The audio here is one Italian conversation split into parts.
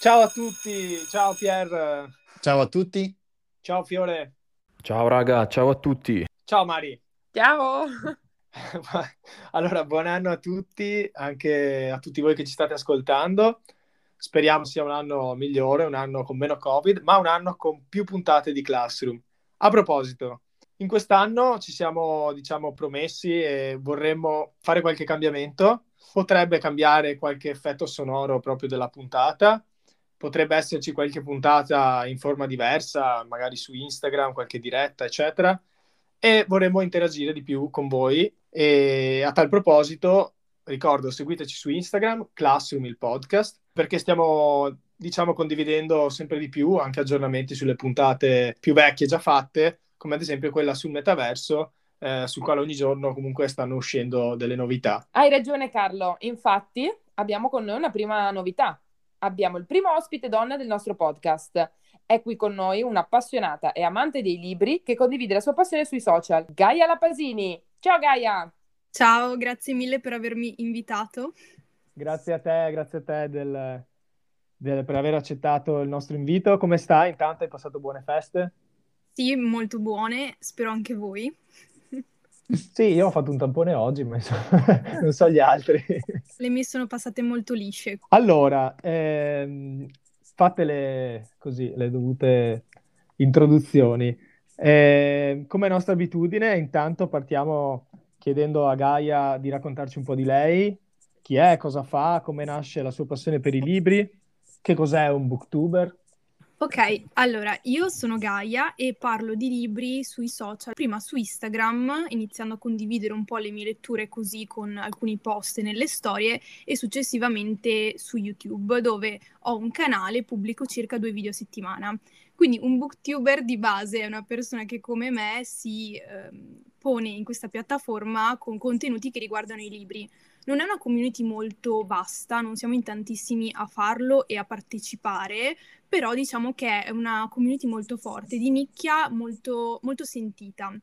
Ciao a tutti, ciao Pier. Ciao a tutti. Ciao Fiore. Ciao raga, ciao a tutti. Ciao Mari. Ciao. allora, buon anno a tutti, anche a tutti voi che ci state ascoltando. Speriamo sia un anno migliore, un anno con meno Covid, ma un anno con più puntate di Classroom. A proposito, in quest'anno ci siamo, diciamo, promessi e vorremmo fare qualche cambiamento. Potrebbe cambiare qualche effetto sonoro proprio della puntata, potrebbe esserci qualche puntata in forma diversa, magari su Instagram, qualche diretta, eccetera. E vorremmo interagire di più con voi. E a tal proposito, ricordo, seguiteci su Instagram, Classroom il podcast, perché stiamo, diciamo, condividendo sempre di più anche aggiornamenti sulle puntate più vecchie già fatte, come ad esempio quella sul metaverso, eh, sul quale ogni giorno comunque stanno uscendo delle novità. Hai ragione Carlo, infatti abbiamo con noi una prima novità abbiamo il primo ospite donna del nostro podcast. È qui con noi un'appassionata e amante dei libri che condivide la sua passione sui social, Gaia Lapasini. Ciao Gaia! Ciao, grazie mille per avermi invitato. Grazie a te, grazie a te del, del, per aver accettato il nostro invito. Come stai? Intanto hai passato buone feste? Sì, molto buone, spero anche voi. Sì, io ho fatto un tampone oggi, ma insomma, non so gli altri. Le mie sono passate molto lisce. Allora, ehm, fatte le, così, le dovute introduzioni. Eh, come nostra abitudine, intanto partiamo chiedendo a Gaia di raccontarci un po' di lei, chi è, cosa fa, come nasce la sua passione per i libri, che cos'è un booktuber. Ok, allora io sono Gaia e parlo di libri sui social, prima su Instagram, iniziando a condividere un po' le mie letture così con alcuni post nelle storie e successivamente su YouTube dove ho un canale e pubblico circa due video a settimana. Quindi un booktuber di base è una persona che come me si eh, pone in questa piattaforma con contenuti che riguardano i libri. Non è una community molto vasta, non siamo in tantissimi a farlo e a partecipare, però diciamo che è una community molto forte, di nicchia, molto, molto sentita.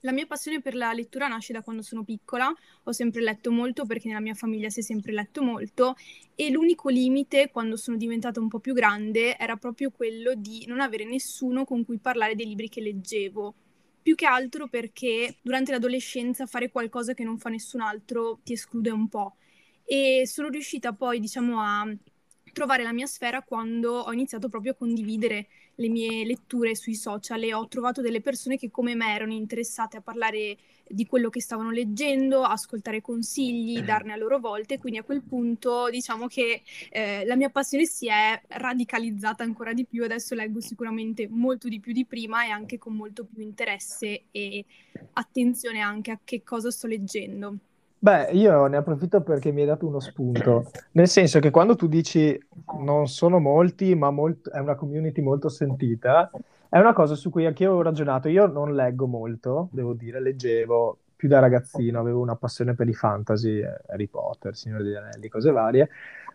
La mia passione per la lettura nasce da quando sono piccola, ho sempre letto molto perché nella mia famiglia si è sempre letto molto e l'unico limite quando sono diventata un po' più grande era proprio quello di non avere nessuno con cui parlare dei libri che leggevo. Più che altro perché durante l'adolescenza fare qualcosa che non fa nessun altro ti esclude un po'. E sono riuscita poi, diciamo, a trovare la mia sfera quando ho iniziato proprio a condividere le mie letture sui social e ho trovato delle persone che come me erano interessate a parlare di quello che stavano leggendo, ascoltare consigli, darne a loro volte, quindi a quel punto diciamo che eh, la mia passione si è radicalizzata ancora di più, adesso leggo sicuramente molto di più di prima e anche con molto più interesse e attenzione anche a che cosa sto leggendo. Beh, io ne approfitto perché mi hai dato uno spunto, nel senso che quando tu dici non sono molti, ma molt- è una community molto sentita, è una cosa su cui anche io ho ragionato. Io non leggo molto, devo dire, leggevo più da ragazzino, avevo una passione per i fantasy, eh, Harry Potter, Signore degli Anelli, cose varie,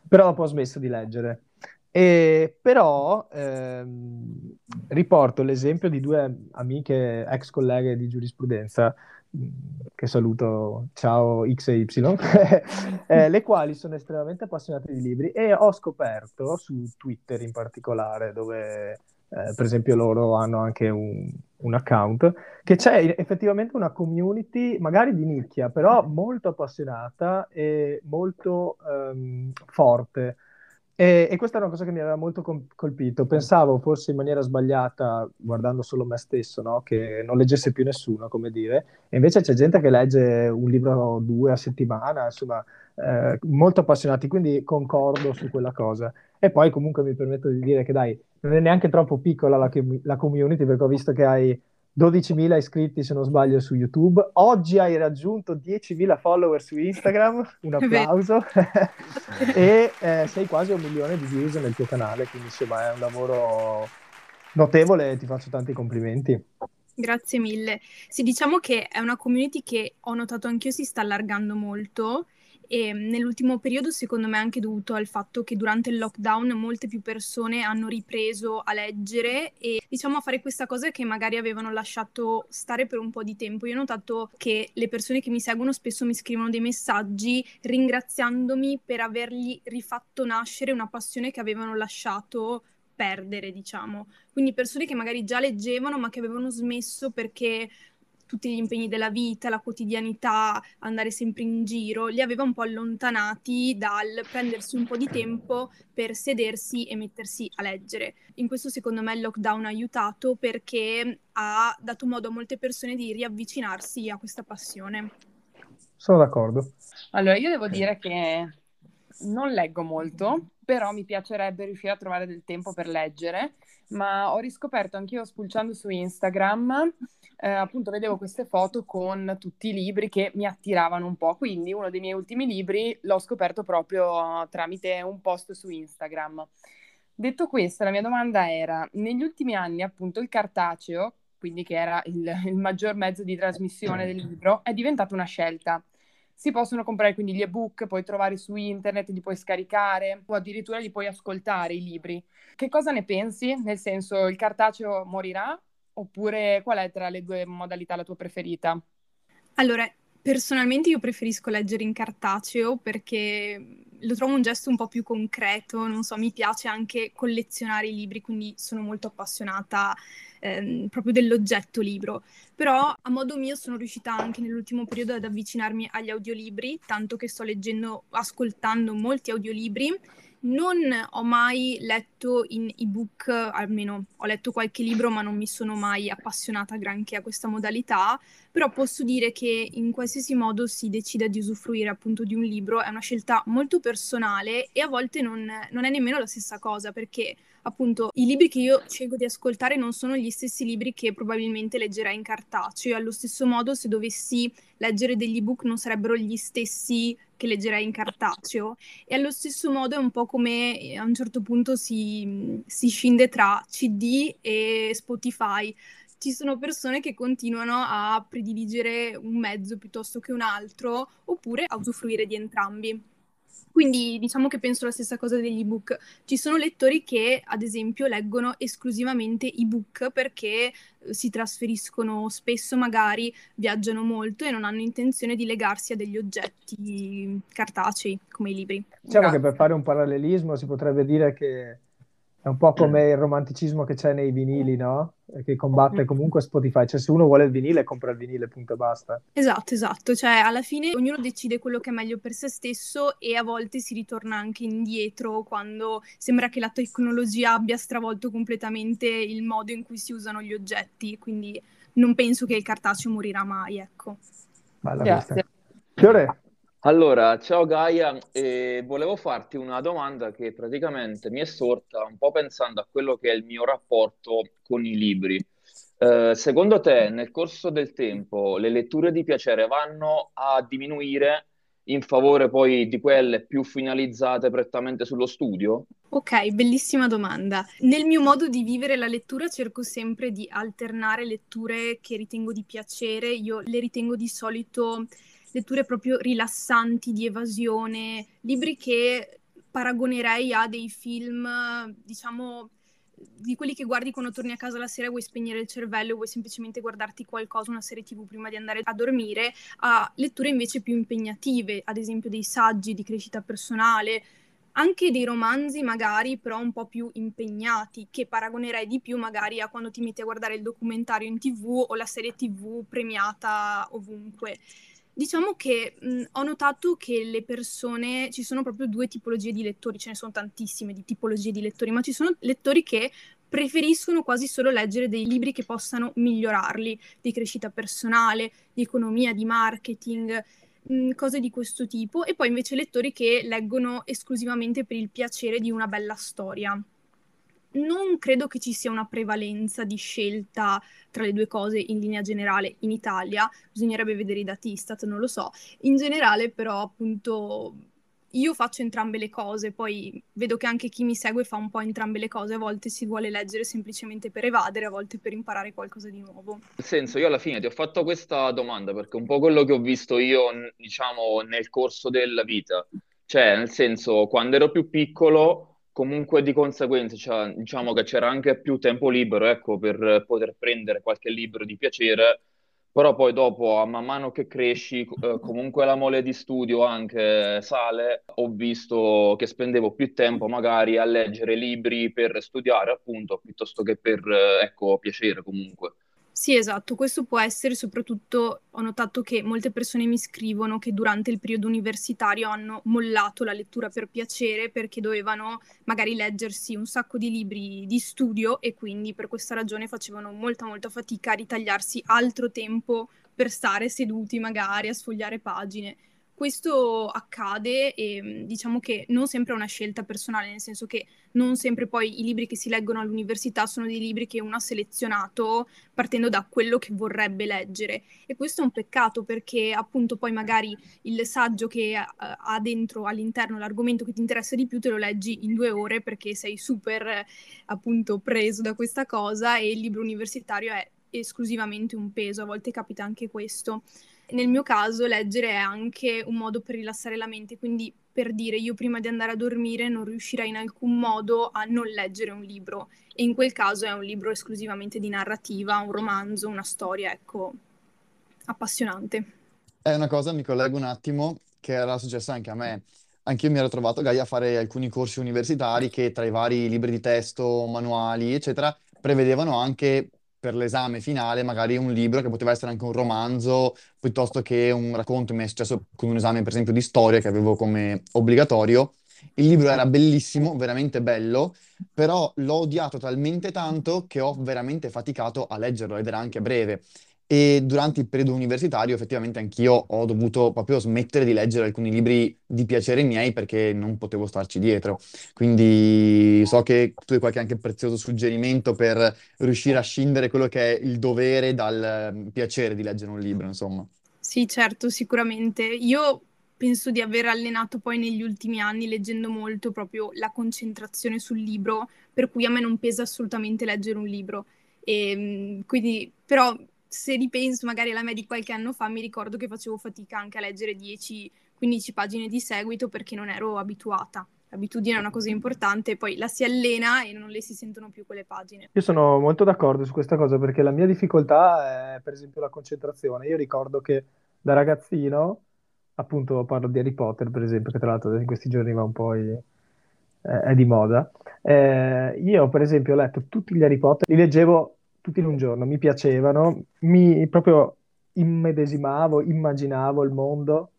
però dopo ho smesso di leggere. E però ehm, riporto l'esempio di due amiche, ex colleghe di giurisprudenza, che saluto, ciao X e Y, eh, le quali sono estremamente appassionate di libri e ho scoperto su Twitter in particolare, dove eh, per esempio loro hanno anche un, un, account, che c'è effettivamente una community, magari di nicchia, però molto appassionata e molto um, forte e, e, questa è una cosa che mi aveva molto colpito. Pensavo forse in maniera sbagliata, guardando solo me stesso, no? che non leggesse più nessuno, come dire, e invece c'è gente che legge un libro o due a settimana, insomma, eh, molto appassionati, quindi concordo su quella cosa. E poi comunque mi permetto di dire che dai, non è neanche troppo piccola la, la community, perché ho visto che hai 12.000 iscritti se non sbaglio su YouTube, oggi hai raggiunto 10.000 follower su Instagram, un applauso, e eh, sei quasi un milione di views nel tuo canale, quindi insomma è un lavoro notevole ti faccio tanti complimenti. Grazie mille. Sì, diciamo che è una community che ho notato anch'io si sta allargando molto e nell'ultimo periodo secondo me è anche dovuto al fatto che durante il lockdown molte più persone hanno ripreso a leggere e diciamo a fare questa cosa che magari avevano lasciato stare per un po' di tempo. Io ho notato che le persone che mi seguono spesso mi scrivono dei messaggi ringraziandomi per avergli rifatto nascere una passione che avevano lasciato perdere, diciamo. Quindi persone che magari già leggevano ma che avevano smesso perché tutti gli impegni della vita, la quotidianità, andare sempre in giro, li aveva un po' allontanati dal prendersi un po' di tempo per sedersi e mettersi a leggere. In questo secondo me il lockdown ha aiutato perché ha dato modo a molte persone di riavvicinarsi a questa passione. Sono d'accordo. Allora, io devo dire che non leggo molto, però mi piacerebbe riuscire a trovare del tempo per leggere, ma ho riscoperto anch'io spulciando su Instagram, eh, appunto vedevo queste foto con tutti i libri che mi attiravano un po', quindi uno dei miei ultimi libri l'ho scoperto proprio tramite un post su Instagram. Detto questo, la mia domanda era, negli ultimi anni appunto il cartaceo, quindi che era il, il maggior mezzo di trasmissione del libro, è diventata una scelta si possono comprare quindi gli ebook, puoi trovare su internet, li puoi scaricare o addirittura li puoi ascoltare i libri. Che cosa ne pensi? Nel senso, il cartaceo morirà oppure qual è tra le due modalità la tua preferita? Allora, personalmente io preferisco leggere in cartaceo perché lo trovo un gesto un po' più concreto, non so, mi piace anche collezionare i libri, quindi sono molto appassionata ehm, proprio dell'oggetto libro. Però a modo mio sono riuscita anche nell'ultimo periodo ad avvicinarmi agli audiolibri, tanto che sto leggendo, ascoltando molti audiolibri non ho mai letto in ebook, almeno ho letto qualche libro, ma non mi sono mai appassionata granché a questa modalità, però posso dire che in qualsiasi modo si decida di usufruire appunto di un libro è una scelta molto personale e a volte non, non è nemmeno la stessa cosa, perché appunto i libri che io scelgo di ascoltare non sono gli stessi libri che probabilmente leggerai in cartaceo, allo stesso modo se dovessi leggere degli ebook non sarebbero gli stessi che leggerai in cartaceo e allo stesso modo è un po' come eh, a un certo punto si, si scinde tra CD e Spotify. Ci sono persone che continuano a prediligere un mezzo piuttosto che un altro oppure a usufruire di entrambi. Quindi diciamo che penso la stessa cosa degli ebook. Ci sono lettori che, ad esempio, leggono esclusivamente ebook perché eh, si trasferiscono spesso, magari viaggiano molto e non hanno intenzione di legarsi a degli oggetti cartacei come i libri. Diciamo Grazie. che per fare un parallelismo si potrebbe dire che è un po' come il romanticismo che c'è nei vinili, no? Che combatte comunque Spotify. Cioè, se uno vuole il vinile, compra il vinile, punto e basta. Esatto, esatto. Cioè, alla fine ognuno decide quello che è meglio per se stesso e a volte si ritorna anche indietro quando sembra che la tecnologia abbia stravolto completamente il modo in cui si usano gli oggetti. Quindi non penso che il cartaceo morirà mai, ecco. Bella Grazie. Fiore, allora, ciao Gaia, eh, volevo farti una domanda che praticamente mi è sorta un po' pensando a quello che è il mio rapporto con i libri. Eh, secondo te, nel corso del tempo, le letture di piacere vanno a diminuire in favore poi di quelle più finalizzate prettamente sullo studio? Ok, bellissima domanda. Nel mio modo di vivere la lettura cerco sempre di alternare letture che ritengo di piacere. Io le ritengo di solito letture proprio rilassanti di evasione, libri che paragonerei a dei film, diciamo, di quelli che guardi quando torni a casa la sera e vuoi spegnere il cervello vuoi semplicemente guardarti qualcosa, una serie tv prima di andare a dormire, a letture invece più impegnative, ad esempio dei saggi di crescita personale, anche dei romanzi magari però un po' più impegnati, che paragonerei di più magari a quando ti metti a guardare il documentario in tv o la serie tv premiata ovunque. Diciamo che mh, ho notato che le persone, ci sono proprio due tipologie di lettori, ce ne sono tantissime di tipologie di lettori, ma ci sono lettori che preferiscono quasi solo leggere dei libri che possano migliorarli, di crescita personale, di economia, di marketing, mh, cose di questo tipo, e poi invece lettori che leggono esclusivamente per il piacere di una bella storia non credo che ci sia una prevalenza di scelta tra le due cose in linea generale in Italia, bisognerebbe vedere i dati Istat, non lo so. In generale però appunto io faccio entrambe le cose, poi vedo che anche chi mi segue fa un po' entrambe le cose, a volte si vuole leggere semplicemente per evadere, a volte per imparare qualcosa di nuovo. Nel senso, io alla fine ti ho fatto questa domanda perché un po' quello che ho visto io, diciamo, nel corso della vita, cioè, nel senso, quando ero più piccolo, comunque di conseguenza, cioè, diciamo che c'era anche più tempo libero, ecco, per poter prendere qualche libro di piacere però poi dopo, a man mano che cresci, eh, comunque la mole di studio anche sale. Ho visto che spendevo più tempo magari a leggere libri per studiare, appunto, piuttosto che per, eh, ecco, piacere comunque. Sì, esatto, questo può essere soprattutto, ho notato che molte persone mi scrivono che durante il periodo universitario hanno mollato la lettura per piacere perché dovevano magari leggersi un sacco di libri di studio e quindi per questa ragione facevano molta molta fatica a ritagliarsi altro tempo per stare seduti magari a sfogliare pagine. Questo accade e mm, diciamo che non sempre è una scelta personale, nel senso che non sempre poi i libri che si leggono all'università sono dei libri che uno ha selezionato partendo da quello che vorrebbe leggere. E questo è un peccato perché appunto poi magari il saggio che uh, ha dentro all'interno l'argomento che ti interessa di più te lo leggi in due ore perché sei super appunto preso da questa cosa e il libro universitario è esclusivamente un peso, a volte capita anche questo. Nel mio caso leggere è anche un modo per rilassare la mente, quindi per dire io prima di andare a dormire non riuscirei in alcun modo a non leggere un libro e in quel caso è un libro esclusivamente di narrativa, un romanzo, una storia, ecco, appassionante. È una cosa, mi collego un attimo, che era successa anche a me. Anch'io mi ero trovato, Gaia, a fare alcuni corsi universitari che tra i vari libri di testo, manuali, eccetera, prevedevano anche per l'esame finale magari un libro che poteva essere anche un romanzo piuttosto che un racconto. Mi è successo con un esame, per esempio, di storia che avevo come obbligatorio. Il libro era bellissimo, veramente bello, però l'ho odiato talmente tanto che ho veramente faticato a leggerlo ed era anche breve. E durante il periodo universitario effettivamente anch'io ho dovuto proprio smettere di leggere alcuni libri di piacere miei perché non potevo starci dietro. Quindi so che tu hai qualche anche prezioso suggerimento per riuscire a scindere quello che è il dovere dal mm, piacere di leggere un libro, insomma. Sì, certo, sicuramente. Io penso di aver allenato poi negli ultimi anni leggendo molto proprio la concentrazione sul libro, per cui a me non pesa assolutamente leggere un libro. E, mm, quindi, però se ripenso magari alla me di qualche anno fa, mi ricordo che facevo fatica anche a leggere 10-15 pagine di seguito perché non ero abituata. L'abitudine è una cosa importante, poi la si allena e non le si sentono più quelle pagine. Io sono molto d'accordo su questa cosa perché la mia difficoltà è per esempio la concentrazione. Io ricordo che da ragazzino, appunto parlo di Harry Potter per esempio, che tra l'altro in questi giorni va un po' i, eh, è di moda. Eh, io per esempio ho letto tutti gli Harry Potter, li leggevo tutti in un giorno, mi piacevano, mi proprio immedesimavo, immaginavo il mondo.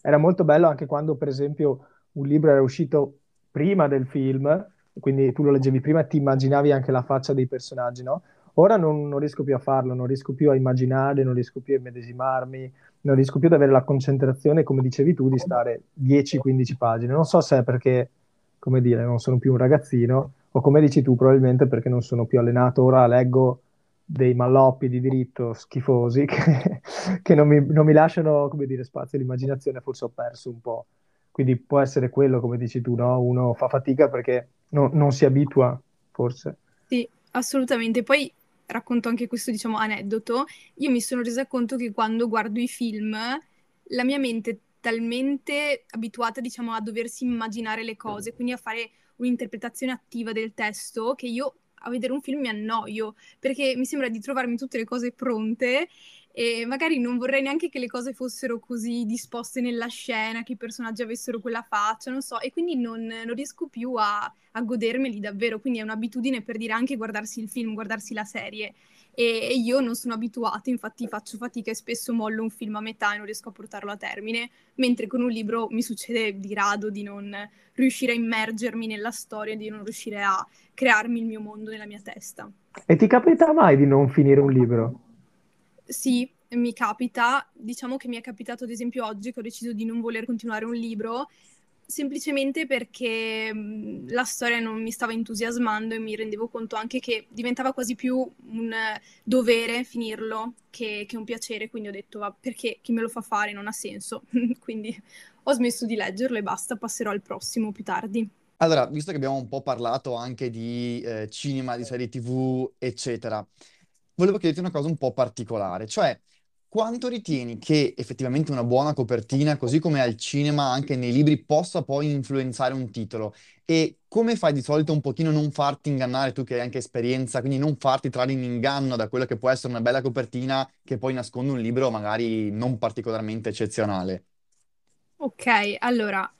Era molto bello anche quando, per esempio, un libro era uscito prima del film, quindi tu lo leggevi prima e ti immaginavi anche la faccia dei personaggi, no? Ora non, non, riesco più a farlo, non riesco più a immaginare, non riesco più a immedesimarmi, non riesco più ad avere la concentrazione, come dicevi tu, di stare 10-15 pagine. Non so se è perché, come dire, non sono più un ragazzino, o come dici tu, probabilmente perché non sono più allenato. Ora leggo dei malloppi di diritto schifosi che, che non, mi, non, mi, lasciano, come dire, spazio all'immaginazione, forse ho perso un po'. Quindi può essere quello, come dici tu, no? Uno fa fatica perché no, non si abitua, forse. Sì, assolutamente. Poi racconto anche questo, diciamo, aneddoto. Io mi sono resa conto che quando guardo i film, la mia mente è talmente abituata, diciamo, a doversi immaginare le cose, quindi a fare un'interpretazione attiva del testo, che io a vedere un film mi annoio perché mi sembra di trovarmi tutte le cose pronte e magari non vorrei neanche che le cose fossero così disposte nella scena, che i personaggi avessero quella faccia, non so, e quindi non, non riesco più a, a, godermeli davvero, quindi è un'abitudine per dire anche guardarsi il film, guardarsi la serie, e, io non sono abituata, infatti faccio fatica e spesso mollo un film a metà e non riesco a portarlo a termine, mentre con un libro mi succede di rado di non riuscire a immergermi nella storia, di non riuscire a crearmi il mio mondo nella mia testa. E ti capita mai di non finire un libro? Sì, mi capita, diciamo che mi è capitato ad esempio oggi che ho deciso di non voler continuare un libro semplicemente perché mh, la storia non mi stava entusiasmando e mi rendevo conto anche che diventava quasi più un dovere finirlo che, che un piacere, quindi ho detto va, perché chi me lo fa fare? Non ha senso, quindi ho smesso di leggerlo e basta, passerò al prossimo più tardi. Allora, visto che abbiamo un po' parlato anche di eh, cinema, di serie TV, eccetera, volevo chiederti una cosa un po' particolare, cioè quanto ritieni che effettivamente una buona copertina, così come al cinema, anche nei libri, possa poi influenzare un titolo? E come fai di solito un pochino a non farti ingannare, tu che hai anche esperienza, quindi non farti trarre in inganno da quella che può essere una bella copertina che poi nasconde un libro magari non particolarmente eccezionale? Ok, allora,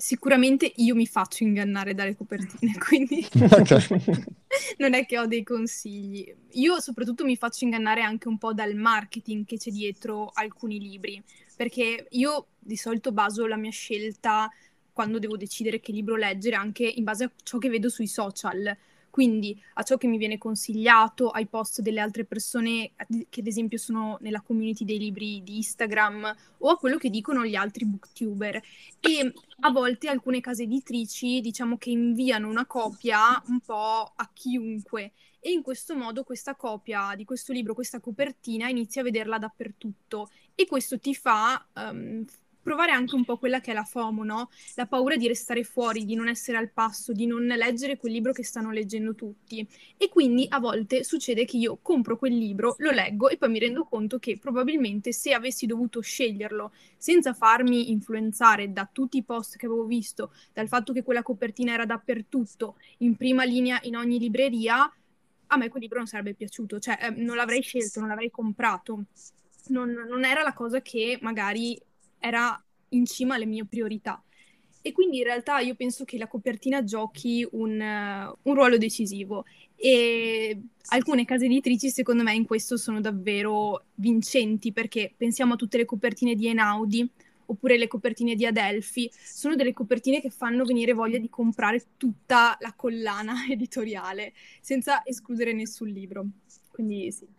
sicuramente io mi faccio ingannare dalle copertine, quindi non è che ho dei consigli. Io soprattutto mi faccio ingannare anche un po' dal marketing che c'è dietro alcuni libri, perché io di solito baso la mia scelta quando devo decidere che libro leggere anche in base a ciò che vedo sui social quindi a ciò che mi viene consigliato, ai post delle altre persone che ad esempio sono nella community dei libri di Instagram o a quello che dicono gli altri booktuber. E a volte alcune case editrici diciamo che inviano una copia un po' a chiunque e in questo modo questa copia di questo libro, questa copertina, inizia a vederla dappertutto e questo ti fa um, provare anche un po' quella che è la FOMO, no? La paura di restare fuori, di non essere al passo, di non leggere quel libro che stanno leggendo tutti. E quindi a volte succede che io compro quel libro, lo leggo e poi mi rendo conto che probabilmente se avessi dovuto sceglierlo senza farmi influenzare da tutti i post che avevo visto, dal fatto che quella copertina era dappertutto, in prima linea in ogni libreria, a me quel libro non sarebbe piaciuto, cioè eh, non l'avrei scelto, non l'avrei comprato. Non, non, era la cosa che magari era in cima alle mie priorità. E quindi in realtà io penso che la copertina giochi un, un, ruolo decisivo e alcune case editrici secondo me in questo sono davvero vincenti perché pensiamo a tutte le copertine di Enaudi oppure le copertine di Adelphi, sono delle copertine che fanno venire voglia di comprare tutta la collana editoriale senza escludere nessun libro. Quindi sì.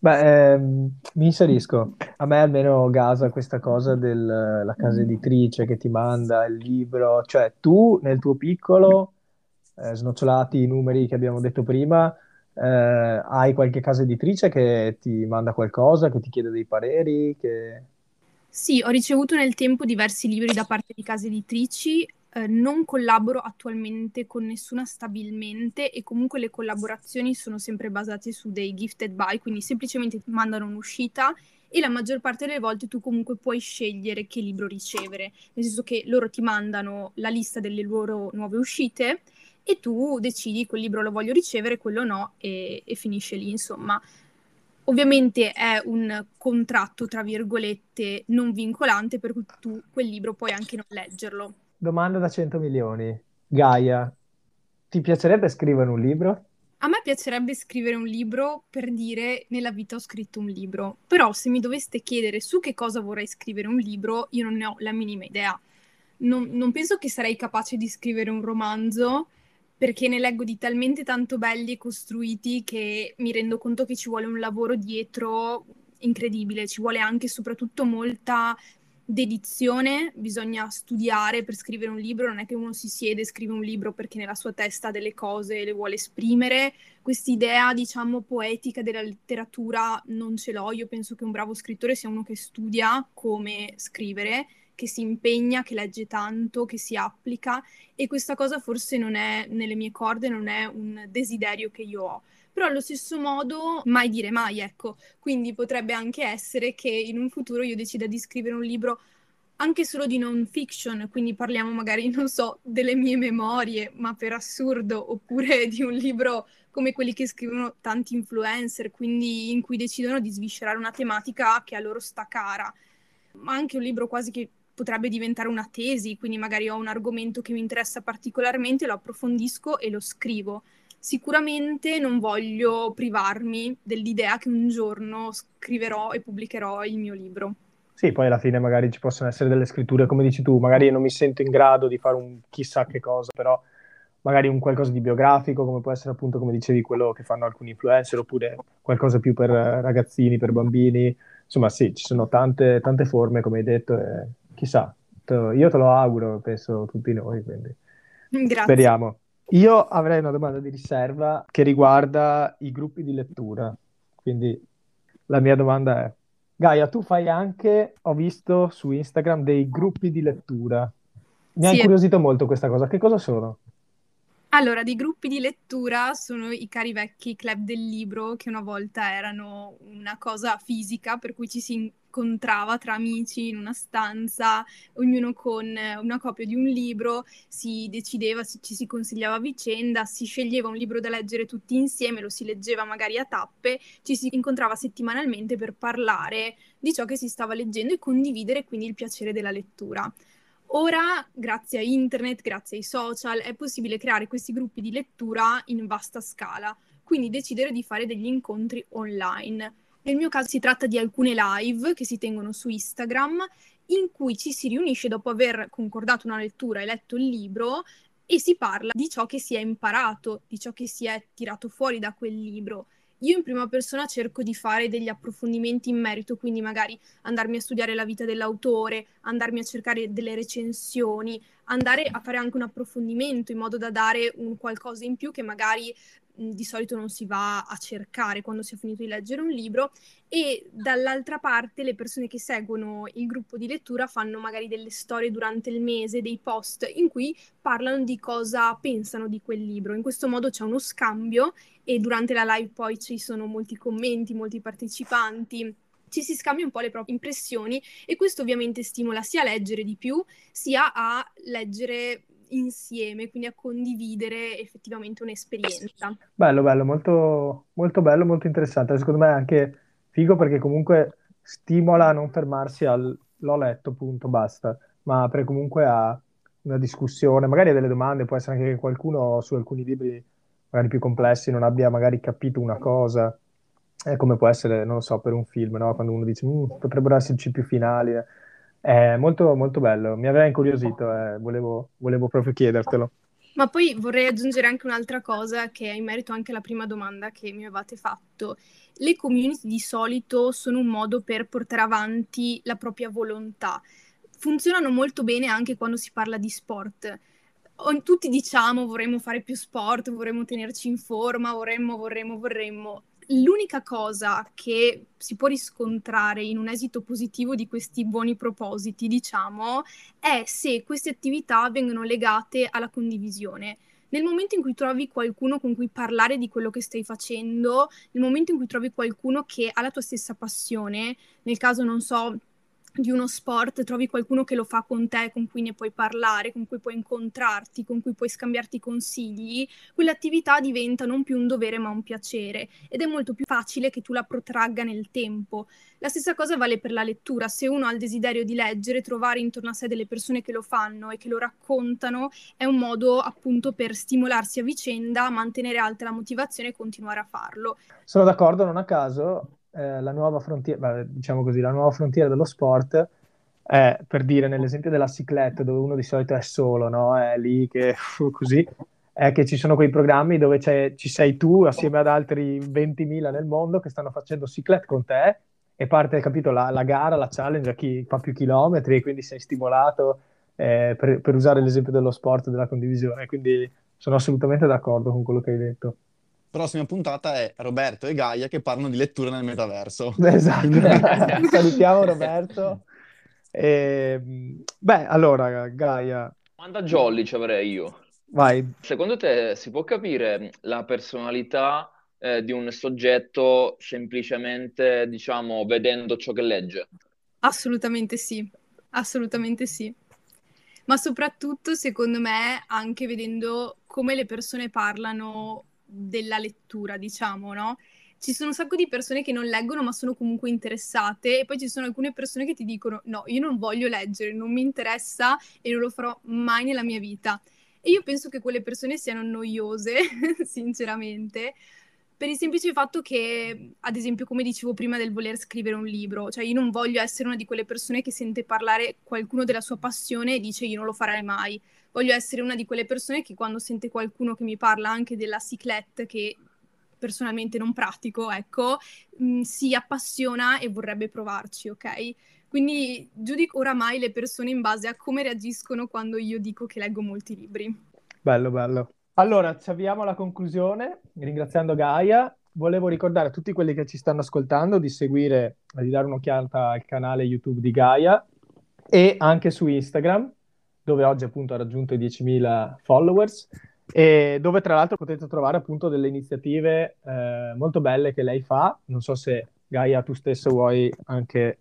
Beh, ehm, mi inserisco. A me almeno gasa questa cosa della casa editrice che ti manda il libro. Cioè, tu nel tuo piccolo, eh, snocciolati i numeri che abbiamo detto prima, eh, hai qualche casa editrice che ti manda qualcosa, che ti chiede dei pareri, che... Sì, ho ricevuto nel tempo diversi libri da parte di case editrici eh, non collaboro attualmente con nessuna stabilmente e comunque le collaborazioni sono sempre basate su dei gifted buy, quindi semplicemente ti mandano un'uscita e la maggior parte delle volte tu comunque puoi scegliere che libro ricevere, nel senso che loro ti mandano la lista delle loro nuove uscite e tu decidi quel libro lo voglio ricevere, quello no e, e finisce lì, insomma. Ovviamente è un contratto, tra virgolette, non vincolante, per cui tu quel libro puoi anche non leggerlo. Domanda da 100 milioni. Gaia, ti piacerebbe scrivere un libro? A me piacerebbe scrivere un libro per dire nella vita ho scritto un libro, però se mi doveste chiedere su che cosa vorrei scrivere un libro, io non ne ho la minima idea. Non, non penso che sarei capace di scrivere un romanzo perché ne leggo di talmente tanto belli e costruiti che mi rendo conto che ci vuole un lavoro dietro incredibile, ci vuole anche e soprattutto molta dedizione, bisogna studiare per scrivere un libro, non è che uno si siede e scrive un libro perché nella sua testa ha delle cose e le vuole esprimere. Quest'idea, diciamo, poetica della letteratura non ce l'ho. Io penso che un bravo scrittore sia uno che studia come scrivere, che si impegna, che legge tanto, che si applica e questa cosa forse non è nelle mie corde, non è un desiderio che io ho però allo stesso modo mai dire mai, ecco. Quindi potrebbe anche essere che in un futuro io decida di scrivere un libro anche solo di non fiction, quindi parliamo magari, non so, delle mie memorie, ma per assurdo, oppure di un libro come quelli che scrivono tanti influencer, quindi in cui decidono di sviscerare una tematica che a loro sta cara, ma anche un libro quasi che potrebbe diventare una tesi, quindi magari ho un argomento che mi interessa particolarmente, lo approfondisco e lo scrivo sicuramente non voglio privarmi dell'idea che un giorno scriverò e pubblicherò il mio libro. Sì, poi alla fine magari ci possono essere delle scritture, come dici tu, magari non mi sento in grado di fare un chissà che cosa, però magari un qualcosa di biografico, come può essere appunto, come dicevi, quello che fanno alcuni influencer, oppure qualcosa più per ragazzini, per bambini. Insomma, sì, ci sono tante, tante forme, come hai detto, e chissà, io te lo auguro, penso tutti noi, quindi Grazie. speriamo. Io avrei una domanda di riserva che riguarda i gruppi di lettura. Quindi la mia domanda è, Gaia, tu fai anche, ho visto su Instagram, dei gruppi di lettura. Mi ha Sì, incuriosito molto questa cosa. Che cosa sono? Allora, dei gruppi di lettura sono i cari vecchi club del libro che una volta erano una cosa fisica per cui ci si incontrava tra amici in una stanza, ognuno con una copia di un libro, si decideva, ci si consigliava a vicenda, si sceglieva un libro da leggere tutti insieme, lo si leggeva magari a tappe, ci si incontrava settimanalmente per parlare di ciò che si stava leggendo e condividere quindi il piacere della lettura. Ora, grazie a internet, grazie ai social, è possibile creare questi gruppi di lettura in vasta scala, quindi decidere di fare degli incontri online. Nel mio caso si tratta di alcune live che si tengono su Instagram in cui ci si riunisce dopo aver concordato una lettura e letto il libro e si parla di ciò che si è imparato, di ciò che si è tirato fuori da quel libro. Io in prima persona cerco di fare degli approfondimenti in merito, quindi magari andarmi a studiare la vita dell'autore, andarmi a cercare delle recensioni, andare a fare anche un approfondimento in modo da dare un qualcosa in più che magari di solito non si va a cercare quando si è finito di leggere un libro e dall'altra parte le persone che seguono il gruppo di lettura fanno magari delle storie durante il mese, dei post in cui parlano di cosa pensano di quel libro. In questo modo c'è uno scambio e durante la live poi ci sono molti commenti, molti partecipanti. Ci si scambia un po' le proprie impressioni e questo ovviamente stimola sia a leggere di più, sia a leggere insieme, quindi a condividere effettivamente un'esperienza. Bello, bello, molto, molto bello, molto interessante. Secondo me è anche figo perché comunque stimola a non fermarsi al l'ho letto, punto, basta, ma apre comunque a una discussione, magari a delle domande, può essere anche che qualcuno su alcuni libri magari più complessi non abbia magari capito una cosa, è come può essere, non lo so, per un film, no? Quando uno dice "Mm, potrebbero esserci più finali. È molto, molto bello, mi aveva incuriosito, eh, volevo, volevo proprio chiedertelo. Ma poi vorrei aggiungere anche un'altra cosa che è in merito anche alla prima domanda che mi avevate fatto. Le community di solito sono un modo per portare avanti la propria volontà. Funzionano molto bene anche quando si parla di sport. Tutti diciamo vorremmo fare più sport, vorremmo tenerci in forma, vorremmo, vorremmo, vorremmo. L'unica cosa che si può riscontrare in un esito positivo di questi buoni propositi, diciamo, è se queste attività vengono legate alla condivisione. Nel momento in cui trovi qualcuno con cui parlare di quello che stai facendo, nel momento in cui trovi qualcuno che ha la tua stessa passione, nel caso, non so, di uno sport, trovi qualcuno che lo fa con te, con cui ne puoi parlare, con cui puoi incontrarti, con cui puoi scambiarti consigli, quell'attività diventa non più un dovere ma un piacere ed è molto più facile che tu la protragga nel tempo. La stessa cosa vale per la lettura, se uno ha il desiderio di leggere, trovare intorno a sé delle persone che lo fanno e che lo raccontano è un modo appunto per stimolarsi a vicenda, mantenere alta la motivazione e continuare a farlo. Sono d'accordo, non a caso, eh, la nuova frontiera, diciamo così, la nuova frontiera dello sport è, per dire, nell'esempio della cicletta, dove uno di solito è solo, no? È lì che così, è che ci sono quei programmi dove ci sei tu assieme ad altri 20.000 nel mondo che stanno facendo ciclette con te e parte, capito, la, la gara, la challenge a chi fa più chilometri e quindi sei stimolato eh, per, per usare l'esempio dello sport, della condivisione. Quindi sono assolutamente d'accordo con quello che hai detto. Prossima puntata è Roberto e Gaia che parlano di lettura nel metaverso. Esatto, salutiamo Roberto. E, beh, allora, Gaia. Domanda jolly ci avrei io. Vai. Secondo te si può capire la personalità eh, di un soggetto semplicemente, diciamo, vedendo ciò che legge? Assolutamente sì, assolutamente sì. Ma soprattutto, secondo me, anche vedendo come le persone parlano della lettura, diciamo, no? Ci sono un sacco di persone che non leggono ma sono comunque interessate e poi ci sono alcune persone che ti dicono no, io non voglio leggere, non mi interessa e non lo farò mai nella mia vita. E io penso che quelle persone siano noiose, sinceramente, per il semplice fatto che, ad esempio, come dicevo prima del voler scrivere un libro, cioè io non voglio essere una di quelle persone che sente parlare qualcuno della sua passione e dice io non lo farei mai. Voglio essere una di quelle persone che quando sente qualcuno che mi parla anche della ciclette, che personalmente non pratico, ecco, mh, si appassiona e vorrebbe provarci, ok? Quindi giudico oramai le persone in base a come reagiscono quando io dico che leggo molti libri. Bello, bello. Allora, ci avviamo alla conclusione, ringraziando Gaia. Volevo ricordare a tutti quelli che ci stanno ascoltando di seguire, di dare un'occhiata al canale YouTube di Gaia e anche su Instagram, dove oggi appunto ha raggiunto i 10.000 followers e dove tra l'altro potete trovare appunto delle iniziative eh, molto belle che lei fa. Non so se Gaia tu stesso vuoi anche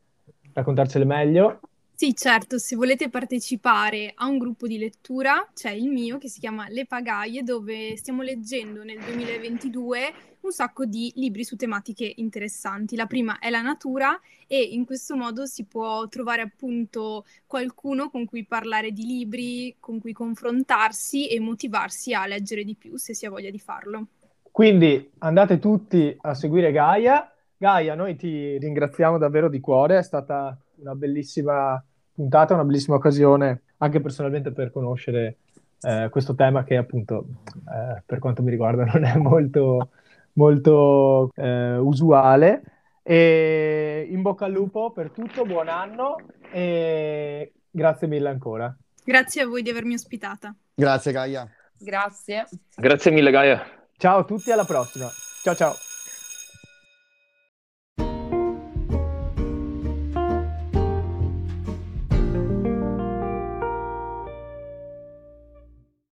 raccontarcele meglio. Sì, certo, se volete partecipare a un gruppo di lettura, c'è il mio che si chiama Le Pagaie, dove stiamo leggendo nel 2022 un sacco di libri su tematiche interessanti. La prima è la natura e in questo modo si può trovare appunto qualcuno con cui parlare di libri, con cui confrontarsi e motivarsi a leggere di più se si ha voglia di farlo. Quindi andate tutti a seguire Gaia. Gaia, noi ti ringraziamo davvero di cuore, è stata una bellissima puntata, una bellissima occasione anche personalmente per conoscere eh, questo tema che appunto eh, per quanto mi riguarda non è molto, molto eh, usuale. E in bocca al lupo per tutto, buon anno e grazie mille ancora. Grazie a voi di avermi ospitata. Grazie Gaia. Grazie. Grazie mille Gaia. Ciao a tutti, alla prossima. Ciao ciao.